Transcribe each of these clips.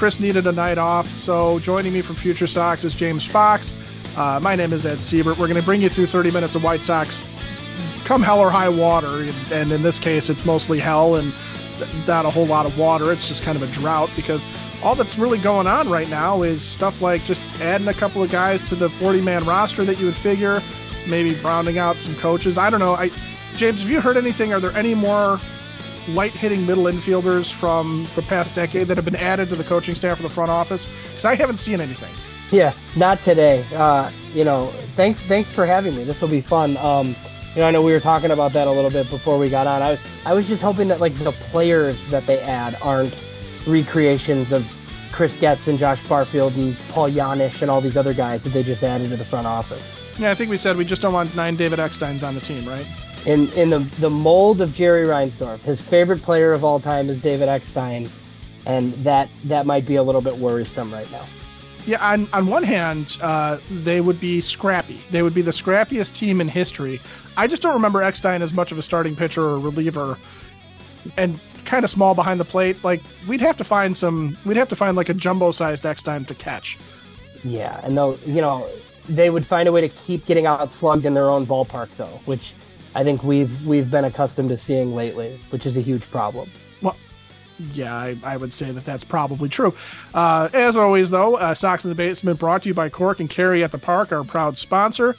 Chris needed a night off, so joining me from Future Sox is James Fox. Uh, my name is Ed Siebert. We're going to bring you through 30 minutes of White Sox come hell or high water. And in this case, it's mostly hell and not a whole lot of water. It's just kind of a drought because all that's really going on right now is stuff like just adding a couple of guys to the 40 man roster that you would figure, maybe rounding out some coaches. I don't know. I, James, have you heard anything? Are there any more light hitting middle infielders from the past decade that have been added to the coaching staff of the front office? Because I haven't seen anything. Yeah, not today. Uh, you know, thanks thanks for having me. This will be fun. Um, you know, I know we were talking about that a little bit before we got on. I was I was just hoping that like the players that they add aren't recreations of Chris Getz and Josh Barfield and Paul Janish and all these other guys that they just added to the front office. Yeah, I think we said we just don't want nine David Ecksteins on the team, right? In in the the mold of Jerry Reinsdorf. His favorite player of all time is David Eckstein, and that that might be a little bit worrisome right now. Yeah, on on one hand, uh, they would be scrappy. They would be the scrappiest team in history. I just don't remember Eckstein as much of a starting pitcher or reliever, and kind of small behind the plate. Like we'd have to find some. We'd have to find like a jumbo-sized Eckstein to catch. Yeah, and though you know they would find a way to keep getting out slugged in their own ballpark though, which I think we've we've been accustomed to seeing lately, which is a huge problem. Well, yeah, I, I would say that that's probably true. Uh, as always, though, uh, Sox in the Basement brought to you by Cork and Kerry at the Park, our proud sponsor.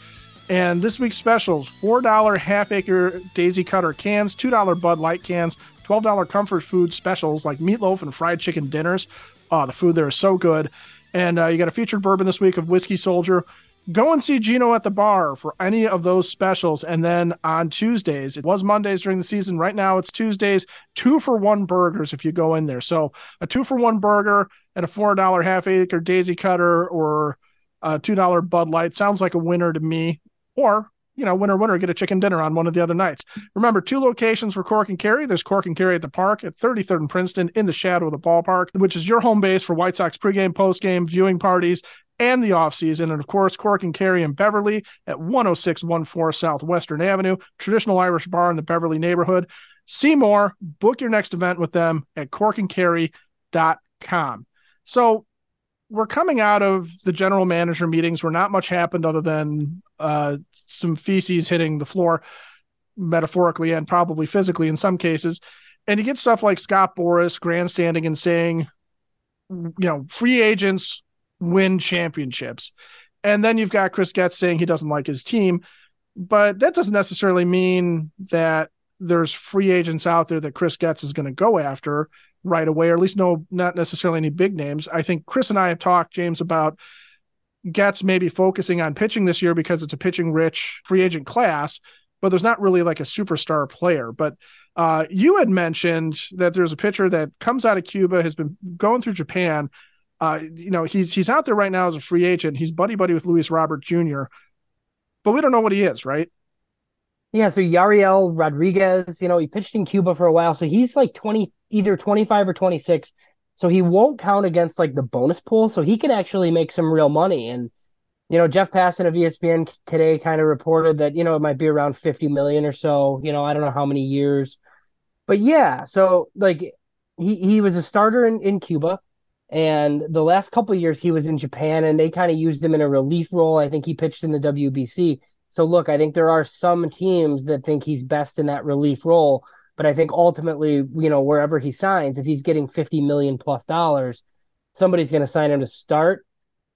And this week's specials $4 half acre daisy cutter cans, $2 Bud Light cans, $12 comfort food specials like meatloaf and fried chicken dinners. Oh, the food there is so good. And uh, you got a featured bourbon this week of Whiskey Soldier, go and see Gino at the bar for any of those specials. And then on Tuesdays, it was Mondays during the season. Right now, it's Tuesdays, two for one burgers if you go in there. So a two for one burger and a $4 half acre daisy cutter or a $2 Bud Light sounds like a winner to me. Or you know, winner, winner, get a chicken dinner on one of the other nights. Remember, two locations for Cork and Kerry. There's Cork and Kerry at the park at 33rd and Princeton in the shadow of the ballpark, which is your home base for White Sox pregame, postgame, viewing parties, and the offseason. And of course, Cork and Kerry in Beverly at 10614 Southwestern Avenue, traditional Irish bar in the Beverly neighborhood. See more, book your next event with them at corkandkerry.com. So we're coming out of the general manager meetings where not much happened other than uh, some feces hitting the floor, metaphorically and probably physically in some cases. And you get stuff like Scott Boras grandstanding and saying, you know, free agents win championships. And then you've got Chris Getz saying he doesn't like his team, but that doesn't necessarily mean that there's free agents out there that Chris Getz is going to go after right away, or at least no, not necessarily any big names. I think Chris and I have talked, James, about Getz maybe focusing on pitching this year because it's a pitching rich free agent class, but there's not really like a superstar player. But uh, you had mentioned that there's a pitcher that comes out of Cuba, has been going through Japan, uh, you know, he's he's out there right now as a free agent. He's buddy buddy with Luis Robert Jr., but we don't know what he is, right? Yeah, so Yariel Rodriguez, you know, he pitched in Cuba for a while, so he's like twenty, either twenty five or twenty six. So he won't count against like the bonus pool, so he can actually make some real money. And you know, Jeff Passan of ESPN today kind of reported that you know it might be around fifty million or so. You know, I don't know how many years, but yeah. So like he he was a starter in in Cuba. And the last couple years he was in Japan and they kind of used him in a relief role. I think he pitched in the WBC. So look, I think there are some teams that think he's best in that relief role, but I think ultimately, you know, wherever he signs, if he's getting 50 million plus dollars, somebody's going to sign him to start.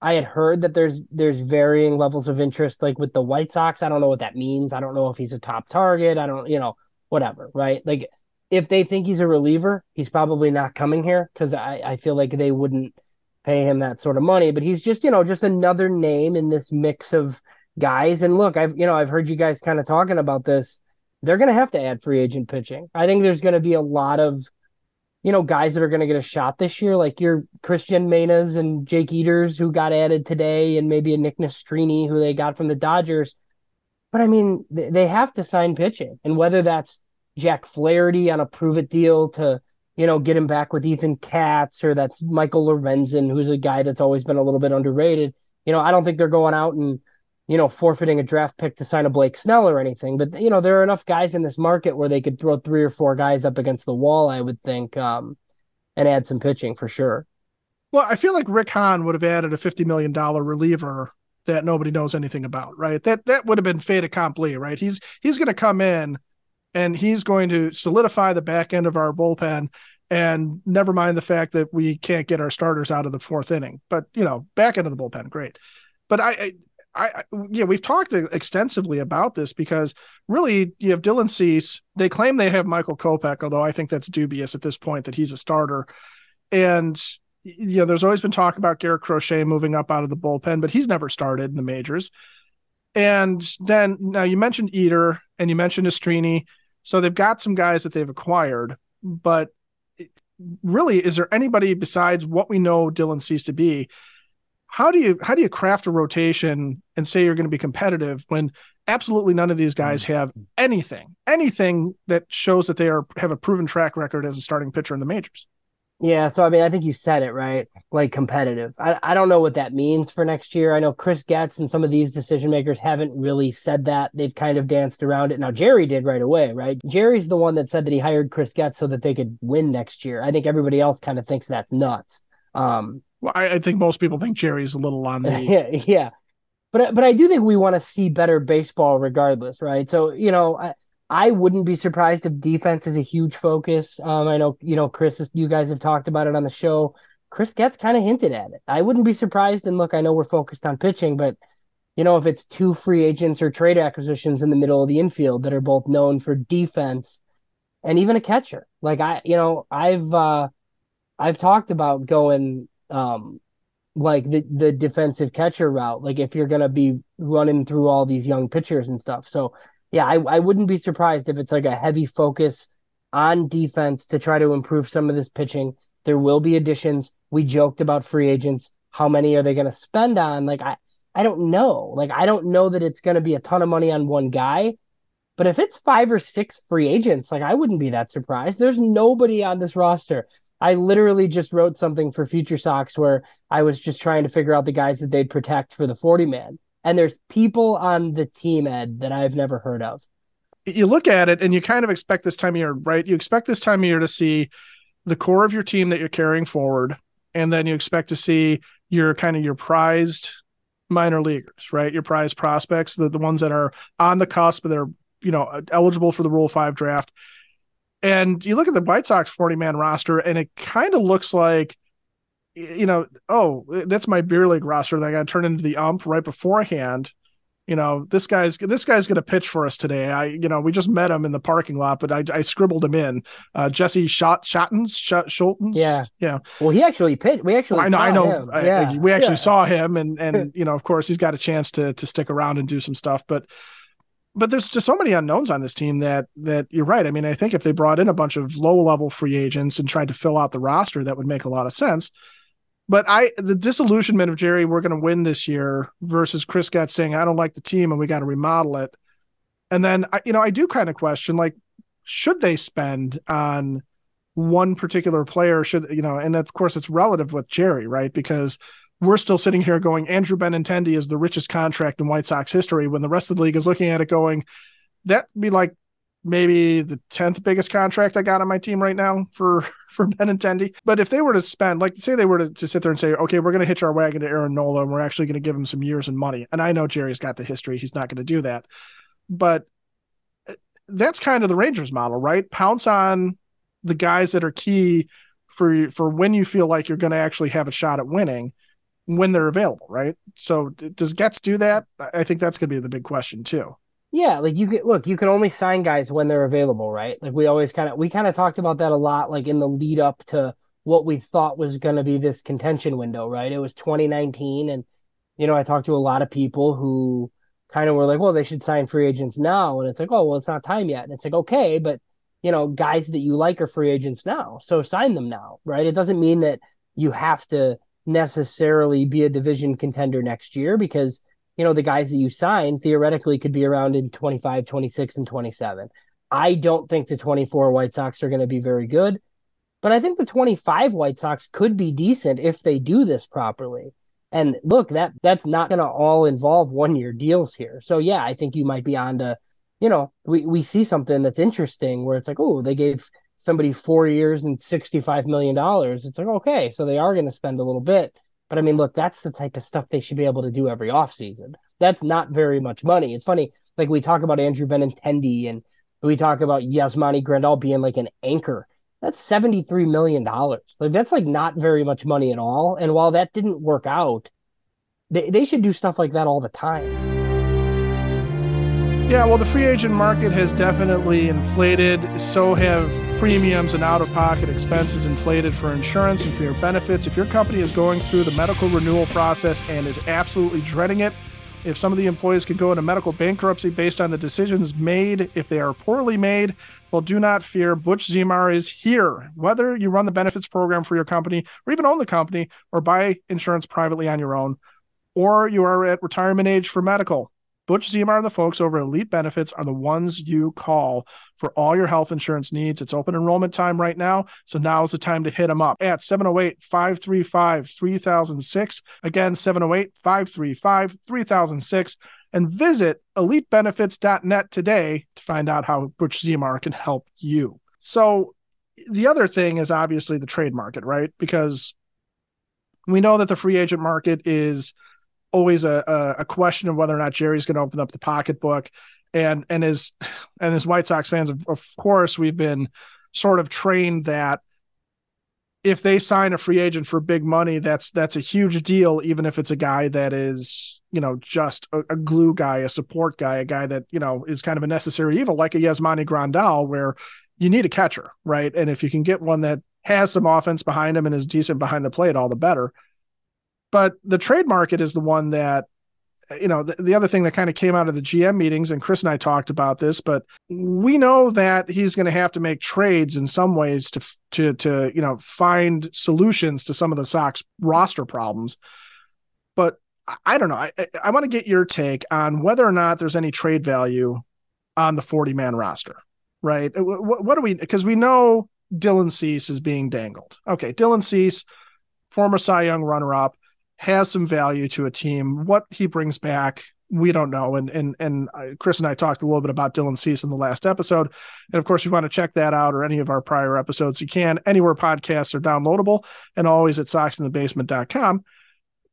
I had heard that there's there's varying levels of interest like with the White Sox. I don't know what that means. I don't know if he's a top target. I don't, you know, whatever, right? Like if they think he's a reliever, he's probably not coming here because I, I feel like they wouldn't pay him that sort of money. But he's just, you know, just another name in this mix of guys. And look, I've, you know, I've heard you guys kind of talking about this. They're going to have to add free agent pitching. I think there's going to be a lot of, you know, guys that are going to get a shot this year, like your Cristian Menas and Jake Eders, who got added today, and maybe a Nick Nastrini, who they got from the Dodgers. But I mean, they have to sign pitching, and whether that's Jack Flaherty on a prove it deal to, you know, get him back with Ethan Katz, or that's Michael Lorenzen, who's a guy that's always been a little bit underrated. You know, I don't think they're going out and you know, forfeiting a draft pick to sign a Blake Snell or anything. But you know, there are enough guys in this market where they could throw three or four guys up against the wall. I would think, um, and add some pitching for sure. Well, I feel like Rick Hahn would have added a fifty million dollar reliever that nobody knows anything about, right? That that would have been fait accompli, right? He's he's going to come in and he's going to solidify the back end of our bullpen. And never mind the fact that we can't get our starters out of the fourth inning, but you know, back end of the bullpen, great. But I, I I, yeah, we've talked extensively about this because really you have Dylan Cease. They claim they have Michael Kopech, although I think that's dubious at this point that he's a starter. And you know, there's always been talk about Garrett Crochet moving up out of the bullpen, but he's never started in the majors. And then now you mentioned Eder and you mentioned Nastrini. So they've got some guys that they've acquired, but really, is there anybody besides what we know Dylan Cease to be how do you how do you craft a rotation and say you're going to be competitive when absolutely none of these guys mm. have anything anything that shows that they are have a proven track record as a starting pitcher in the majors yeah so i mean i think you said it right? Like competitive. I, I don't know what that means for next year. I know chris getz and some of these decision makers haven't really said that. They've kind of danced around it. Now jerry did right away right? Jerry's the one that said that he hired chris getz so that they could win next year. I think everybody else kind of thinks that's nuts. Um well, I, I think most people think Jerry's a little on the yeah, yeah. But but I do think we want to see better baseball regardless, right? So you know, I, I wouldn't be surprised if defense is a huge focus. Um, I know you know Chris, you guys have talked about it on the show. Chris Getz kind of hinted at it. I wouldn't be surprised. And look, I know we're focused on pitching, but you know, if it's two free agents or trade acquisitions in the middle of the infield that are both known for defense and even a catcher, like I, you know, I've uh, I've talked about going um like the the defensive catcher route like if you're going to be running through all these young pitchers and stuff so yeah I, I wouldn't be surprised if it's like a heavy focus on defense to try to improve some of this pitching. There will be additions. We joked about free agents. How many are they going to spend on? Like i i don't know. Like i don't know that it's going to be a ton of money on one guy but if it's five or six free agents like i wouldn't be that surprised. There's nobody on this roster. I literally just wrote something for Future Sox where I was just trying to figure out the guys that they'd protect for the 40 man. And there's people on the team, Ed, that I've never heard of. You look at it and you kind of expect this time of year, right? You expect this time of year to see the core of your team that you're carrying forward. And then you expect to see your kind of your prized minor leaguers, right? Your prized prospects, the, the ones that are on the cusp, that are, you know, eligible for the Rule 5 draft and you look at the White Sox 40 man roster, and it kind of looks like, you know, oh, that's my beer league roster that I got to turn into the ump right beforehand. You know, this guy's this guy's going to pitch for us today. I, you know, we just met him in the parking lot, but I, I scribbled him in. Uh, Jesse Shot Scholtens, Shot Scholtens. Yeah, yeah. Well, he actually pitched. We actually, I know, I know. I, yeah. I, we actually yeah. saw him, and and you know, of course, he's got a chance to to stick around and do some stuff, but but there's just so many unknowns on this team that that you're right. I mean, I think if they brought in a bunch of low level free agents and tried to fill out the roster, that would make a lot of sense. But I the disillusionment of Jerry, we're going to win this year versus Chris Getz saying I don't like the team and we got to remodel it. And then you know I do kind of question like should they spend on one particular player? Should you know? And of course it's relative with Jerry, right? Because we're still sitting here going, Andrew Benintendi is the richest contract in White Sox history when the rest of the league is looking at it going, that'd be like maybe the 10th biggest contract I got on my team right now for, for Benintendi. But if they were to spend, like say they were to, to sit there and say, okay, we're going to hitch our wagon to Aaron Nola and we're actually going to give him some years and money. And I know Jerry's got the history. He's not going to do that. But uh, that's kind of the Rangers model, right? Pounce on the guys that are key for for when you feel like you're going to actually have a shot at winning when they're available, right? So does Getz do that? I think that's going to be the big question too. Yeah, like you can look, you can only sign guys when they're available, right? Like we always kind of we kind of talked about that a lot, like in the lead up to what we thought was going to be this contention window, right? It was 2019, and you know I talked to a lot of people who kind of were like, well, they should sign free agents now, and it's like, oh, well, it's not time yet, and it's like, okay, but you know, guys that you like are free agents now. So sign them now, right? It doesn't mean that you have to necessarily be a division contender next year because, you know, the guys that you sign theoretically could be around in 25, 26, and 27. I don't think the 24 White Sox are going to be very good, but I think the 25 White Sox could be decent if they do this properly. And look, that that's not going to all involve one year deals here. So yeah, I think you might be on to, you know, we we see something that's interesting where it's like, oh, they gave somebody four years and sixty five million dollars. It's like okay, so they are going to spend a little bit. But I mean, look, that's the type of stuff they should be able to do every offseason. That's not very much money. It's funny, like we talk about Andrew Benintendi and we talk about Yasmani Grandal being like an anchor. That's $73 million. Like that's like not very much money at all. And while that didn't work out, they, they should do stuff like that all the time. Yeah, well, the free agent market has definitely inflated. So have premiums and out of pocket expenses inflated for insurance and for your benefits. If your company is going through the medical renewal process and is absolutely dreading it, if some of the employees could go into medical bankruptcy based on the decisions made, if they are poorly made, well, do not fear. Butch Zimar is here. Whether you run the benefits program for your company or even own the company or buy insurance privately on your own, or you are at retirement age for medical, Butch Zemar and the folks over at Elite Benefits are the ones you call for all your health insurance needs. It's open enrollment time right now, so now is the time to hit them up at 708 535 3006. Again, 708 535 3006. And visit elitebenefits.net today to find out how Butch Zemar can help you. So, the other thing is obviously the trade market, right? Because we know that the free agent market is always a, a, question of whether or not Jerry's going to open up the pocketbook. And and as and as White Sox fans, of, of course, we've been sort of trained that if they sign a free agent for big money, that's that's a huge deal, even if it's a guy that is, you know, just a, a, glue guy, a support guy, a guy that, you know, is kind of a necessary evil, like a Yasmani Grandal, where you need a catcher, right? And if you can get one that has some offense behind him and is decent behind the plate, all the better. But the trade market is the one that, you know, the, the other thing that kind of came out of the GM meetings, and Chris and I talked about this, but we know that he's going to have to make trades in some ways to to to you know find solutions to some of the Sox roster problems. But I don't know. I I want to get your take on whether or not there's any trade value on the 40 man roster, right? Uh, what, what do we? Because we know Dylan Cease is being dangled. Okay, Dylan Cease, former Cy Young runner up has some value to a team. What he brings back, we don't know. And and and Chris and I talked a little bit about Dylan Cease in the last episode. And of course, if you want to check that out or any of our prior episodes, you can anywhere podcasts are downloadable and always at soxinthebasement.com.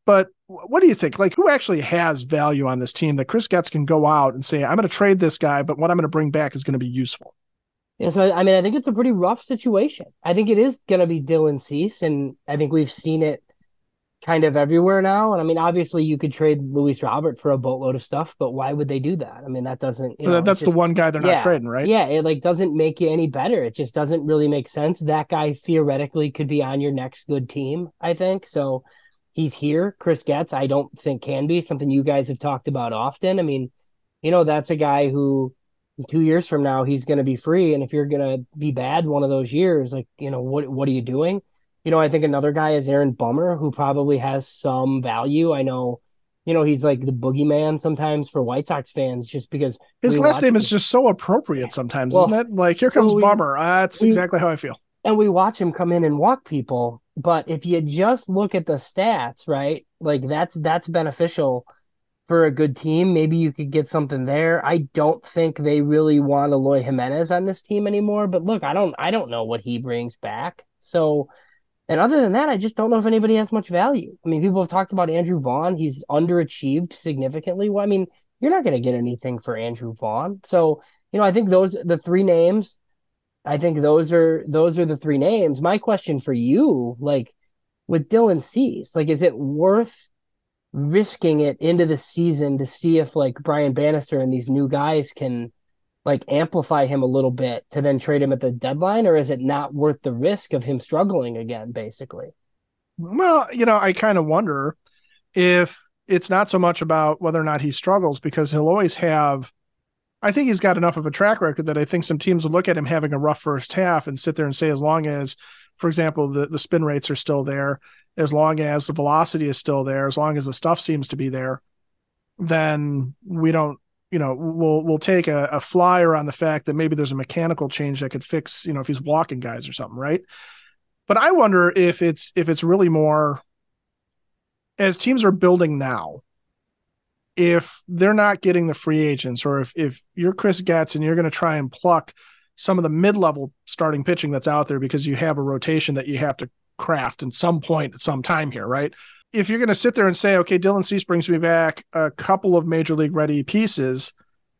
But what do you think? Like, who actually has value on this team that Chris Getz can go out and say, I'm going to trade this guy, but what I'm going to bring back is going to be useful? Yeah, so I mean, I think it's a pretty rough situation. I think it is going to be Dylan Cease, and I think we've seen it kind of everywhere now. And I mean, obviously, you could trade Luis Robert for a boatload of stuff, but why would they do that? I mean, that doesn't. You know, that's just, the one guy they're yeah, not trading, right? Yeah, it like doesn't make you any better. It just doesn't really make sense. That guy theoretically could be on your next good team. I think so. He's here. Chris Getz, I don't think can be something you guys have talked about often. I mean, you know, that's a guy who two years from now he's going to be free, and if you're going to be bad one of those years, like you know, what what are you doing? You know, I think another guy is Aaron Bummer, who probably has some value. I know, you know, he's like the boogeyman sometimes for White Sox fans, just because his last name him. is just so appropriate sometimes, well, isn't it? Like, here comes well, we, Bummer. Uh, that's we, exactly how I feel. And we watch him come in and walk people, but if you just look at the stats, right, like that's that's beneficial for a good team. Maybe you could get something there. I don't think they really want Eloy Jimenez on this team anymore. But look, I don't I don't know what he brings back. So and other than that, I just don't know if anybody has much value. I mean, people have talked about Andrew Vaughn. He's underachieved significantly. Well, I mean, you're not going to get anything for Andrew Vaughn. So, you know, I think those the three names. I think those are those are the three names. My question for you, like with Dylan Cease, like, is it worth risking it into the season to see if like Brian Bannister and these new guys can like amplify him a little bit to then trade him at the deadline, or is it not worth the risk of him struggling again, basically? Well, you know, I kind of wonder if it's not so much about whether or not he struggles because he'll always have I think he's got enough of a track record that I think some teams will look at him having a rough first half and sit there and say, as long as, for example, the, the spin rates are still there, as long as the velocity is still there, as long as the stuff seems to be there, then we don't, you know, we'll we'll take a, a flyer on the fact that maybe there's a mechanical change that could fix, you know, if he's walking guys or something, right? But I wonder if it's if it's really more as teams are building now, if they're not getting the free agents, or if if you're Chris Getz and you're going to try and pluck some of the mid-level starting pitching that's out there because you have a rotation that you have to craft at some point at some time here, right? If you're going to sit there and say, okay, Dylan Cease brings me back a couple of major league ready pieces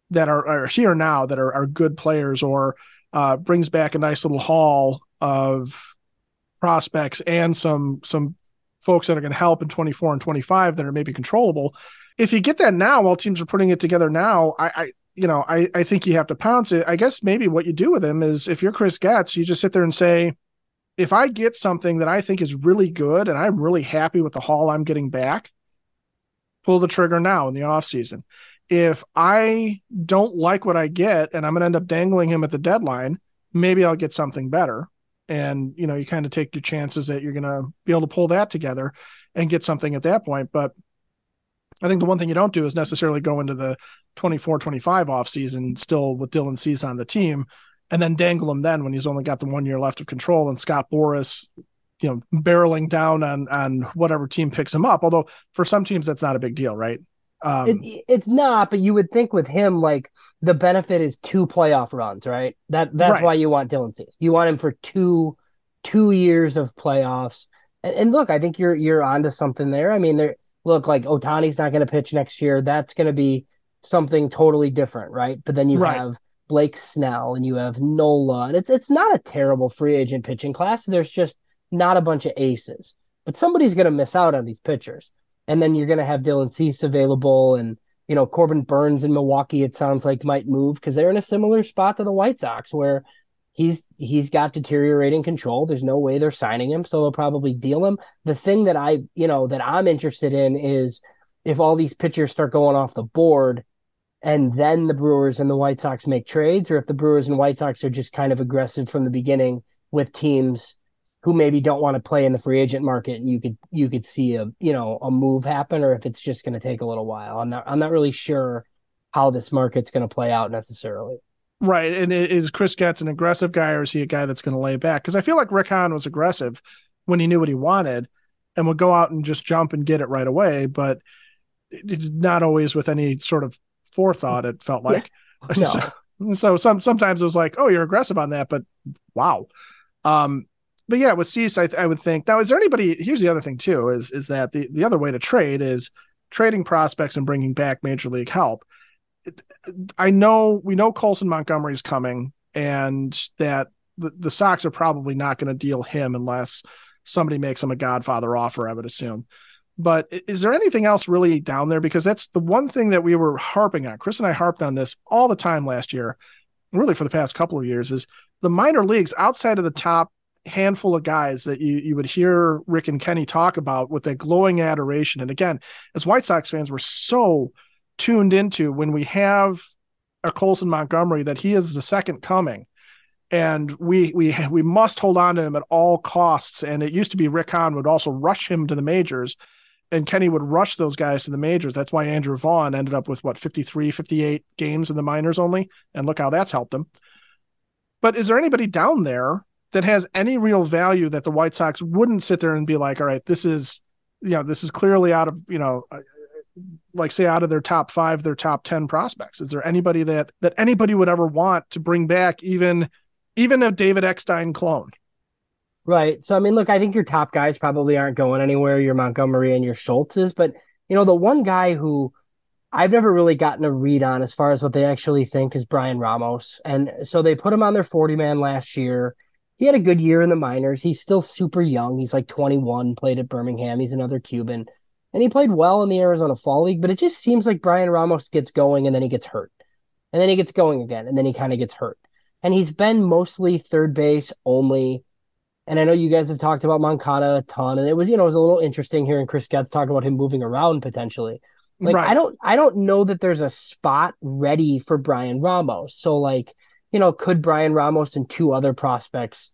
that are, are here now that are, are good players, or uh, brings back a nice little haul of prospects and some some folks that are going to help in 24 and 25 that are maybe controllable. If you get that now while teams are putting it together now, I, I you know, I, I think you have to pounce it. I guess maybe what you do with him is if you're Chris Getz, you just sit there and say, if I get something that I think is really good and I'm really happy with the haul I'm getting back, pull the trigger now in the off season. If I don't like what I get and I'm going to end up dangling him at the deadline, maybe I'll get something better and you know you kind of take your chances that you're going to be able to pull that together and get something at that point but i think the one thing you don't do is necessarily go into the 24 25 off season still with dylan cease on the team and then dangle him then when he's only got the one year left of control and scott boras you know barreling down on on whatever team picks him up although for some teams that's not a big deal right um, it, it's not, but you would think with him, like the benefit is two playoff runs, right? That that's right. why you want Dylan Cease. You want him for two two years of playoffs. And, and look, I think you're you're onto something there. I mean, there look like Ohtani's not going to pitch next year. That's going to be something totally different, right? But then you right. have Blake Snell and you have Nola, and it's it's not a terrible free agent pitching class. There's just not a bunch of aces, but somebody's going to miss out on these pitchers and then you're going to have Dylan Cease available, and you know Corbin Burnes in Milwaukee. It sounds like might move because they're in a similar spot to the White Sox where he's he's got deteriorating control. There's no way they're signing him, so they'll probably deal him. The thing that I you know that I'm interested in is if all these pitchers start going off the board. And then the Brewers and the White Sox make trades, or if the Brewers and White Sox are just kind of aggressive from the beginning with teams who maybe don't want to play in the free agent market you could you could see a you know a move happen or if it's just going to take a little while. I'm not i'm not really sure how this market's going to play out necessarily. Right and is chris getz an aggressive guy or is he a guy that's going to lay back? Because i feel like rick hahn was aggressive when he knew what he wanted and would go out and just jump and get it right away but not always with any sort of forethought it felt like yeah. no. so, so some sometimes it was like oh you're aggressive on that but wow um but yeah, with Cease, I, I would think now. Is there anybody? Here's the other thing too: is is that the the other way to trade is trading prospects and bringing back major league help. I know we know Colson Montgomery is coming, and that the, the Sox are probably not going to deal him unless somebody makes him a Godfather offer. I would assume. But is there anything else really down there? Because that's the one thing that we were harping on. Chris and I harped on this all the time last year, really for the past couple of years. Is the minor leagues outside of the top handful of guys that you you would hear Rick and Kenny talk about with that glowing adoration. And again, as White Sox fans, we're so tuned into when we have a Colson Montgomery that he is the second coming. And we we we must hold on to him at all costs. And it used to be Rick Hahn would also rush him to the majors and Kenny would rush those guys to the majors. That's why Andrew Vaughn ended up with what 53, 58 games in the minors only. And look how that's helped him. But is there anybody down there that has any real value that the White Sox wouldn't sit there and be like, all right, this is, you know, this is clearly out of, you know, uh, like say out of their top five, their top 10 prospects. Is there anybody that, that anybody would ever want to bring back even, even a David Eckstein clone? Right. So, I mean, look, I think your top guys probably aren't going anywhere, your Montgomery and your Schultzes, but you know, the one guy who I've never really gotten a read on as far as what they actually think is Bryan Ramos. And so they put him on their 40 man last year he had a good year in the minors. He's still super young. He's like 21, played at Birmingham. He's another Cuban. And he played well in the Arizona Fall League, but it just seems like Bryan Ramos gets going and then he gets hurt. And then he gets going again and then he kind of gets hurt. And he's been mostly third base only. And I know you guys have talked about Moncada a ton, and it was, you know, it was a little interesting hearing Chris Getz talk about him moving around potentially. Like Right. I don't I don't know that there's a spot ready for Bryan Ramos. So like, you know, could Bryan Ramos and two other prospects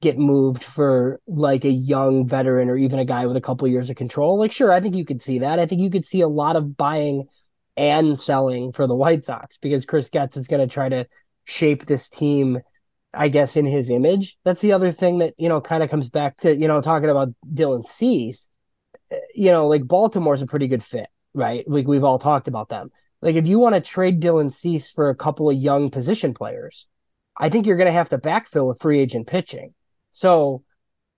get moved for like a young veteran or even a guy with a couple years of control? Like sure, I think you could see that. I think you could see a lot of buying and selling for the White Sox because Chris Getz is going to try to shape this team I guess in his image. That's the other thing that, you know, kind of comes back to, you know, talking about Dylan Cease. Uh, You know, like Baltimore's a pretty good fit, right? Like we've all talked about them. Like if you want to trade Dylan Cease for a couple of young position players, I think you're going to have to backfill with free agent pitching. So,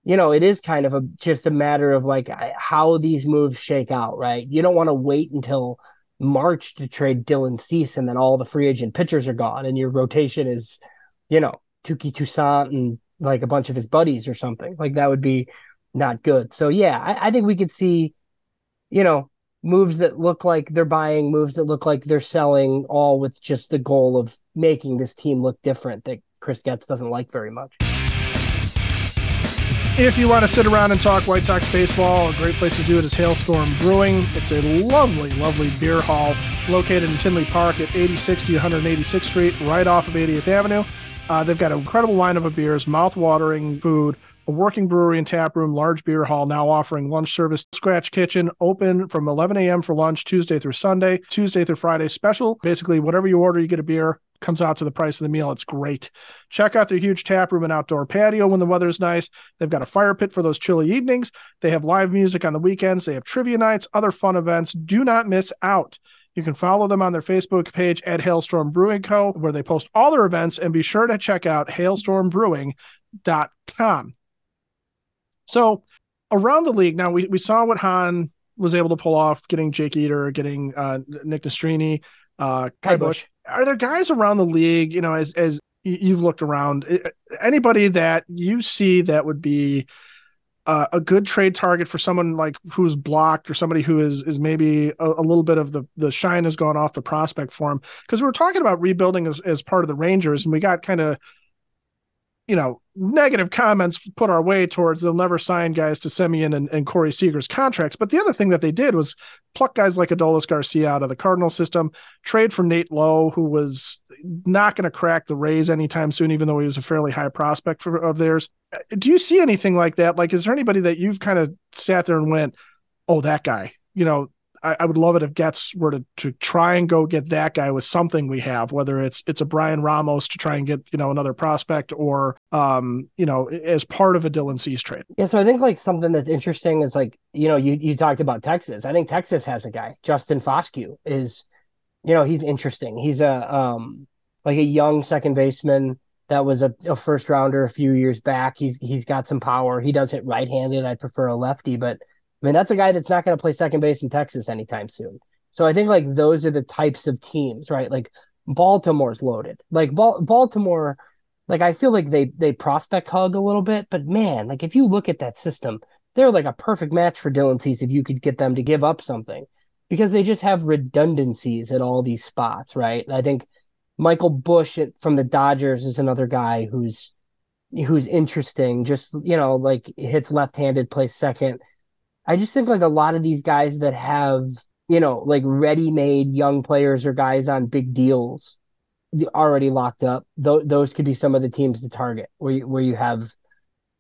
you know, it is kind of a just a matter of like how these moves shake out, right? You don't want to wait until March to trade Dylan Cease and then all the free agent pitchers are gone and your rotation is, you know, Touki Toussaint and like a bunch of his buddies or something. Like that would be not good. So yeah, I, I think we could see, you know, moves that look like they're buying, moves that look like they're selling, all with just the goal of making this team look different that Chris Getz doesn't like very much. If you want to sit around and talk White Sox baseball, a great place to do it is Hailstorm Brewing. It's a lovely, lovely beer hall located in Tinley Park at 8060 186th Street, right off of 80th Avenue. Uh, they've got an incredible lineup of beers, mouth-watering food, a working brewery and tap room, large beer hall, now offering lunch service. Scratch Kitchen open from 11 a.m. for lunch Tuesday through Sunday, Tuesday through Friday special. Basically, whatever you order, you get a beer. Comes out to the price of the meal. It's great. Check out their huge tap room and outdoor patio when the weather's nice. They've got a fire pit for those chilly evenings. They have live music on the weekends. They have trivia nights, other fun events. Do not miss out. You can follow them on their Facebook page at Hailstorm Brewing Co., where they post all their events, and be sure to check out hailstormbrewing.com. So, around the league, now we, we saw what Hahn was able to pull off, getting Jake Eder, getting uh, Nick Nastrini, uh, Ky. Bush. Are there guys around the league, you know, as, as you've looked around, anybody that you see that would be uh, a good trade target for someone like who's blocked or somebody who is is maybe a, a little bit of the the shine has gone off the prospect for him. Because we were talking about rebuilding as, as part of the Rangers and we got kind of you know negative comments put our way towards they'll never sign guys to Semien and, and Corey Seager's contracts. But the other thing that they did was pluck guys like Adolis Garcia out of the Cardinal system trade for Nate Lowe who was not going to crack the Rays anytime soon even though he was a fairly high prospect for, of theirs do you see anything like that? Like, is there anybody that you've kind of sat there and went, "Oh, that guy"? You know, I, I would love it if Getz were to to try and go get that guy with something we have, whether it's it's a Bryan Ramos to try and get you know another prospect, or um, you know, as part of a Dylan Cease trade. Yeah, so I think like something that's interesting is like, you know, you you talked about Texas. I think Texas has a guy, Justin Foscue is, you know, he's interesting. He's a um like a young second baseman that was a, a first rounder a few years back. He's he's got some power. He does hit right handed. I'd prefer a lefty, but I mean that's a guy that's not going to play second base in Texas anytime soon. So I think like those are the types of teams, right? Like Baltimore's loaded. Like Bal- Baltimore, like I feel like they they prospect hug a little bit, but man, like if you look at that system, they're like a perfect match for Dylan Cease if you could get them to give up something because they just have redundancies at all these spots, right? I think Michael Busch at- from the Dodgers is another guy who's who's interesting. Just you know, like hits left-handed, plays second. I just think like a lot of these guys that have you know like ready-made young players or guys on big deals already locked up. Th- those could be some of the teams to target where you, where you have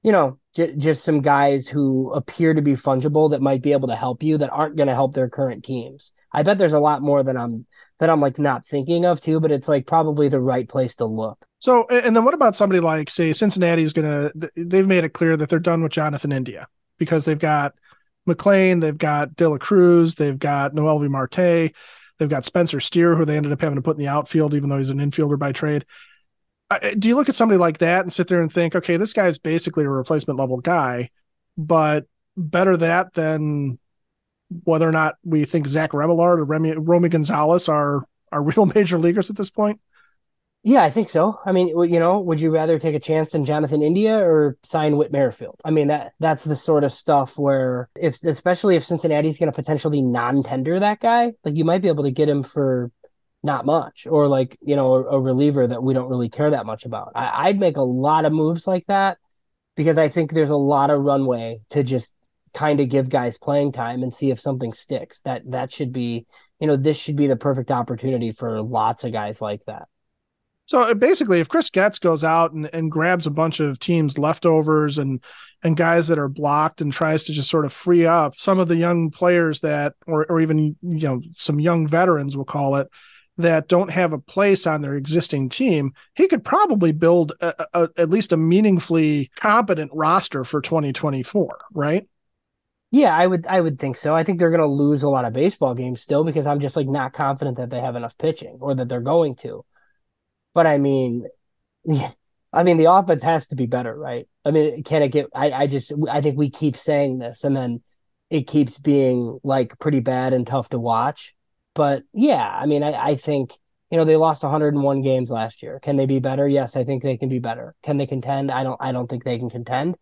you know j- just some guys who appear to be fungible that might be able to help you that aren't going to help their current teams. I bet there's a lot more that I'm that I'm like not thinking of too, but it's like probably the right place to look. So, and then what about somebody like, say, Cincinnati is going to? They've made it clear that they're done with Jonathan India because they've got McLain, they've got De La Cruz, they've got Noelvi Marte, they've got Spencer Steer, who they ended up having to put in the outfield, even though he's an infielder by trade. Do you look at somebody like that and sit there and think, okay, this guy's basically a replacement level guy, but better that than whether or not we think Zach Remillard or Remy, Romy Gonzalez are are real major leaguers at this point? Yeah, I think so. I mean, you know, would you rather take a chance in Jonathan India or sign Whit Merrifield? I mean, that that's the sort of stuff where if especially if Cincinnati's going to potentially non-tender that guy, like you might be able to get him for not much or like, you know, a, a reliever that we don't really care that much about. I, I'd make a lot of moves like that because I think there's a lot of runway to just kind of give guys playing time and see if something sticks. That that should be you know, this should be the perfect opportunity for lots of guys like that. So uh, basically, if Chris Getz goes out and, and grabs a bunch of teams leftovers and and guys that are blocked and tries to just sort of free up some of the young players that, or or even you know some young veterans, we'll call it, that don't have a place on their existing team, he could probably build a, a, at least a meaningfully competent roster for 2024, right? Yeah, I would I would think so. I think they're going to lose a lot of baseball games still because I'm just like not confident that they have enough pitching or that they're going to. But I mean, yeah, I mean the offense has to be better, right? I mean, can it get? I I just I think we keep saying this, and then it keeps being like pretty bad and tough to watch. But yeah, I mean, I I think you know they lost 101 games last year. Can they be better? Yes, I think they can be better. Can they contend? I don't I don't think they can contend.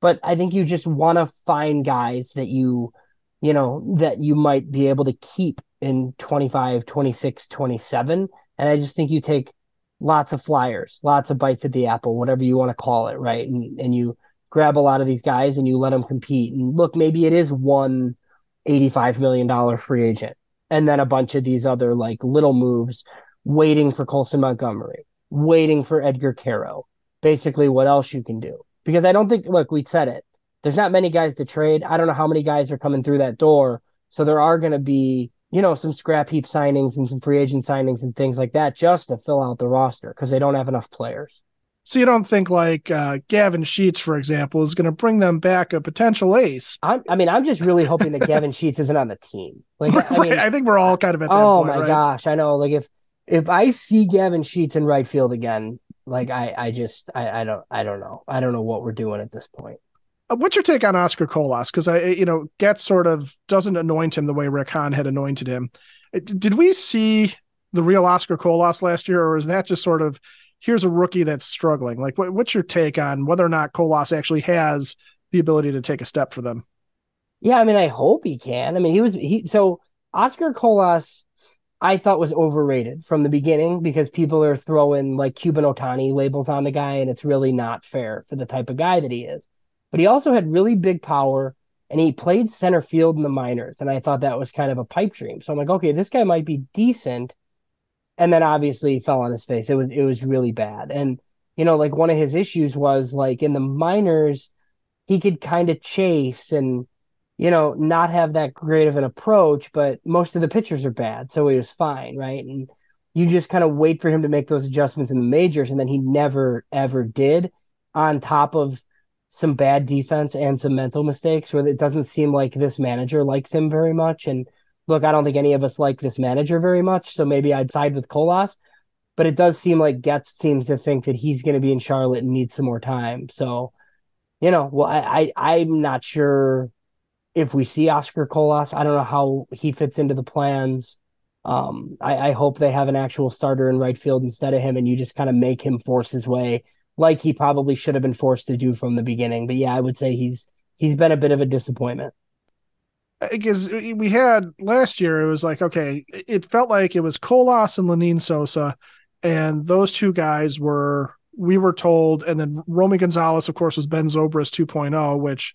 But I think you just want to find guys that you you know that you might be able to keep in 25 26 27 and i just think you take lots of flyers, lots of bites at the apple, whatever you want to call it, right? And and you grab a lot of these guys and you let them compete. And look, maybe it is one $85 million free agent and then a bunch of these other like little moves waiting for Colson Montgomery, waiting for Edgar Quero, Basically, what else you can do. Because I don't think, look, we said it. There's not many guys to trade. I don't know how many guys are coming through that door. So there are going to be you know, some scrap heap signings and some free agent signings and things like that just to fill out the roster because they don't have enough players. So you don't think like uh, Gavin Sheets, for example, is going to bring them back a potential ace? i I mean, I'm just really hoping that Gavin Sheets isn't on the team. Like, I, mean, I think we're all kind of at. Oh point, my right? gosh, I know. Like if if I see Gavin Sheets in right field again, like I I just I I don't I don't know I don't know what we're doing at this point. Uh, what's your take on Oscar Colas? Because I, you know, Getz sort of doesn't anoint him the way Rick Hahn had anointed him. Uh, did we see the real Oscar Colas last year, or is that just sort of here's a rookie that's struggling? Like, what, what's your take on whether or not Colas actually has the ability to take a step for them? Yeah, I mean, I hope he can. I mean, he was he so Oscar Colas. I thought was overrated from the beginning because people are throwing like Cuban Ohtani labels on the guy, and it's really not fair for the type of guy that he is but he also had really big power and he played center field in the minors. And I thought that was kind of a pipe dream. So I'm like, okay, this guy might be decent. And then obviously he fell on his face. It was it was really bad. And you know, like one of his issues was like in the minors, he could kind of chase and you know not have that great of an approach, but most of the pitchers are bad, so he was fine, right? And you just kind of wait for him to make those adjustments in the majors, and then he never ever did. On top of some bad defense and some mental mistakes where it doesn't seem like this manager likes him very much. And look, I don't think any of us like this manager very much. So maybe I'd side with Colas. But it does seem like Getz seems to think that he's going to be in Charlotte and need some more time. So, you know, well, I, I I'm not sure if we see Oscar Colas. I don't know how he fits into the plans. Um, I, I hope they have an actual starter in right field instead of him, and you just kind of make him force his way like he probably should have been forced to do from the beginning. But yeah, I would say he's he's been a bit of a disappointment. Because we had last year, it was like okay, it felt like it was Colas and Lenyn Sosa, and those two guys were we were told, and then Romy Gonzalez, of course, was Ben Zobrist 2.0, which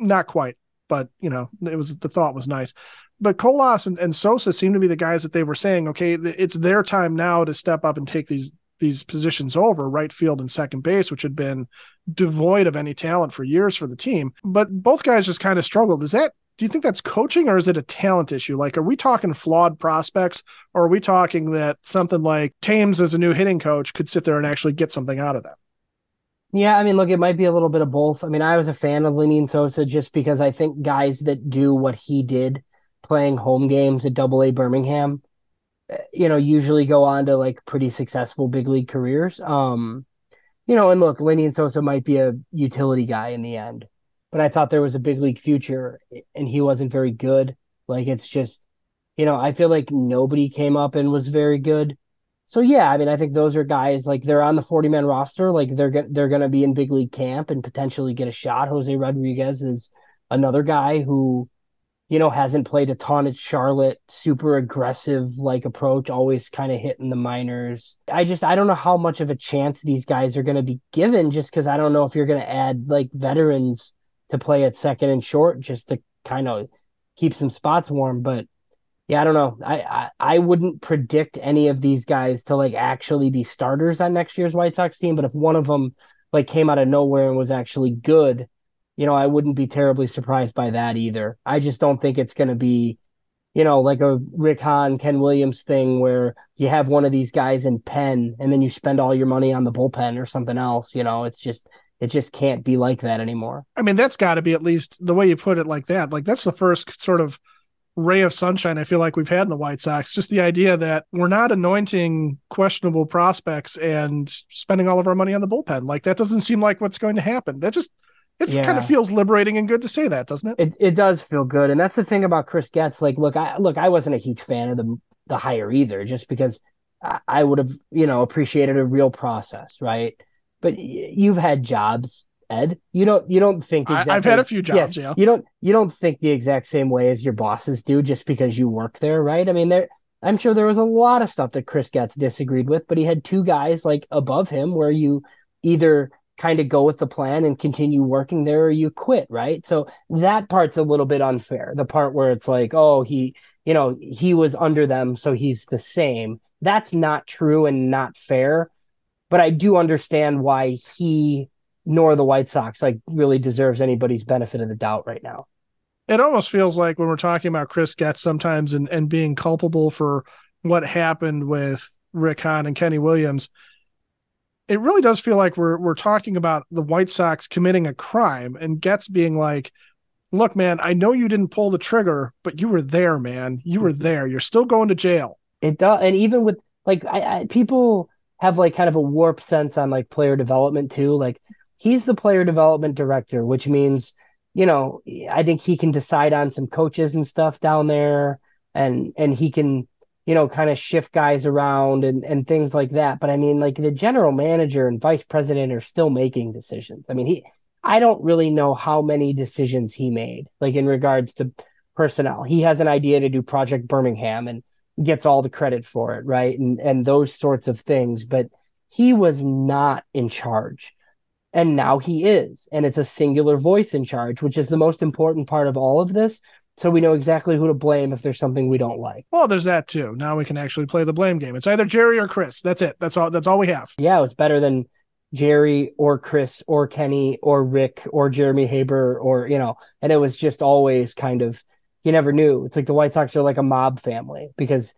not quite, but you know, it was the thought was nice. But Colas and, and Sosa seem to be the guys that they were saying, okay, it's their time now to step up and take these these positions over, right field and second base, which had been devoid of any talent for years for the team. But both guys just kind of struggled. Is that do you think that's coaching or is it a talent issue? Like, are we talking flawed prospects or are we talking that something like Thames as a new hitting coach could sit there and actually get something out of that? Yeah, I mean, look, it might be a little bit of both. I mean, I was a fan of Lenyn Sosa just because I think guys that do what he did playing home games at Double A Birmingham you know, usually go on to like pretty successful big league careers. Um, you know, and look, Lenyn Sosa might be a utility guy in the end, but I thought there was a big league future and he wasn't very good. Like it's just, you know, I feel like nobody came up and was very good. So yeah, I mean, I think those are guys like they're on the 40 man roster, like they're they're going to be in big league camp and potentially get a shot. Jose Rodriguez is another guy who you know, hasn't played a ton at Charlotte, super aggressive like approach, always kind of hitting the minors. I just I don't know how much of a chance these guys are going to be given just cuz I don't know if you're going to add like veterans to play at second and short just to kind of keep some spots warm, but yeah, I don't know. I, I, I wouldn't predict any of these guys to like actually be starters on next year's White Sox team. But if one of them like came out of nowhere and was actually good, you know, I wouldn't be terribly surprised by that either. I just don't think it's going to be, you know, like a Rick Hahn, Ken Williams thing where you have one of these guys in pen and then you spend all your money on the bullpen or something else. You know, it's just it just can't be like that anymore. I mean, that's got to be at least the way you put it like that. Like that's the first sort of ray of sunshine I feel like we've had in the White Sox. Just the idea that we're not anointing questionable prospects and spending all of our money on the bullpen. Like that doesn't seem like what's going to happen. That just it yeah. kind of feels liberating and good to say that, doesn't it? It it does feel good, and that's the thing about Chris Getz. Like, look, I look, I wasn't a huge fan of the the hire either, just because I, I would have you know appreciated a real process, right? But you've had jobs Ed. You don't you don't think exactly, I've had a few jobs, yes, yeah. You don't you don't think the exact same way as your bosses do just because you work there, right? I mean, there I'm sure there was a lot of stuff that Chris Getz disagreed with, but he had two guys like above him where you either kind of go with the plan and continue working there or you quit, right? So that part's a little bit unfair. The part where it's like, oh, he, you know, he was under them, so he's the same. That's not true and not fair. But I do understand why he nor the White Sox like really deserves anybody's benefit of the doubt right now. It almost feels like when we're talking about Chris Getz sometimes and, and being culpable for what happened with Rick Hahn and Kenny Williams, it really does feel like we're we're talking about the White Sox committing a crime and Getz being like, look, man, I know you didn't pull the trigger, but you were there, man. You were mm-hmm. there. You're still going to jail. It does, and even with like I, I people have like kind of a warped sense on like player development too. Like he's the player development director, which means, you know, I think he can decide on some coaches and stuff down there and and he can, you know, kind of shift guys around and and things like that. But I mean, like the general manager and vice president are still making decisions. I mean, he I don't really know how many decisions he made, like in regards to personnel. He has an idea to do Project Birmingham and gets all the credit for it, right? And and those sorts of things, but he was not in charge and now he is. And it's a singular voice in charge, which is the most important part of all of this. So we know exactly who to blame if there's something we don't like. Well, there's that too. Now we can actually play the blame game. It's either Jerry or Chris. That's it. That's all that's all we have. Yeah, it's better than Jerry or Chris or Kenny or Rick or Jeremy Haber or you know, and it was just always kind of you never knew. It's like the White Sox are like a mob family because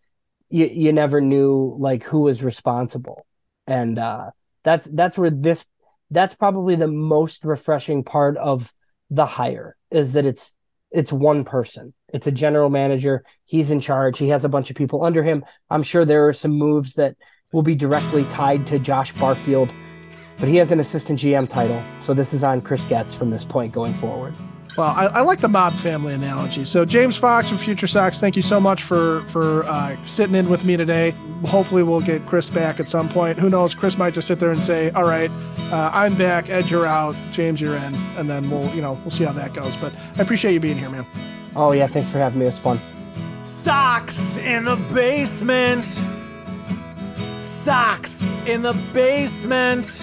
you you never knew like who was responsible. And uh that's that's where this that's probably the most refreshing part of the hire is that it's it's one person. It's a general manager. He's in charge. He has a bunch of people under him. I'm sure there are some moves that will be directly tied to Josh Barfield, but he has an assistant GM title. So this is on Chris Getz from this point going forward. Well, I, I, like the mob family analogy. So, James Fox from Future Sox, thank you so much for for uh, sitting in with me today. Hopefully, we'll get Chris back at some point. Who knows? Chris might just sit there and say, "All right, uh, I'm back. Ed, you're out. James, you're in," and then we'll you know we'll see how that goes. But I appreciate you being here, man. Oh yeah, thanks for having me. It was fun. Sox in the basement. Sox in the basement.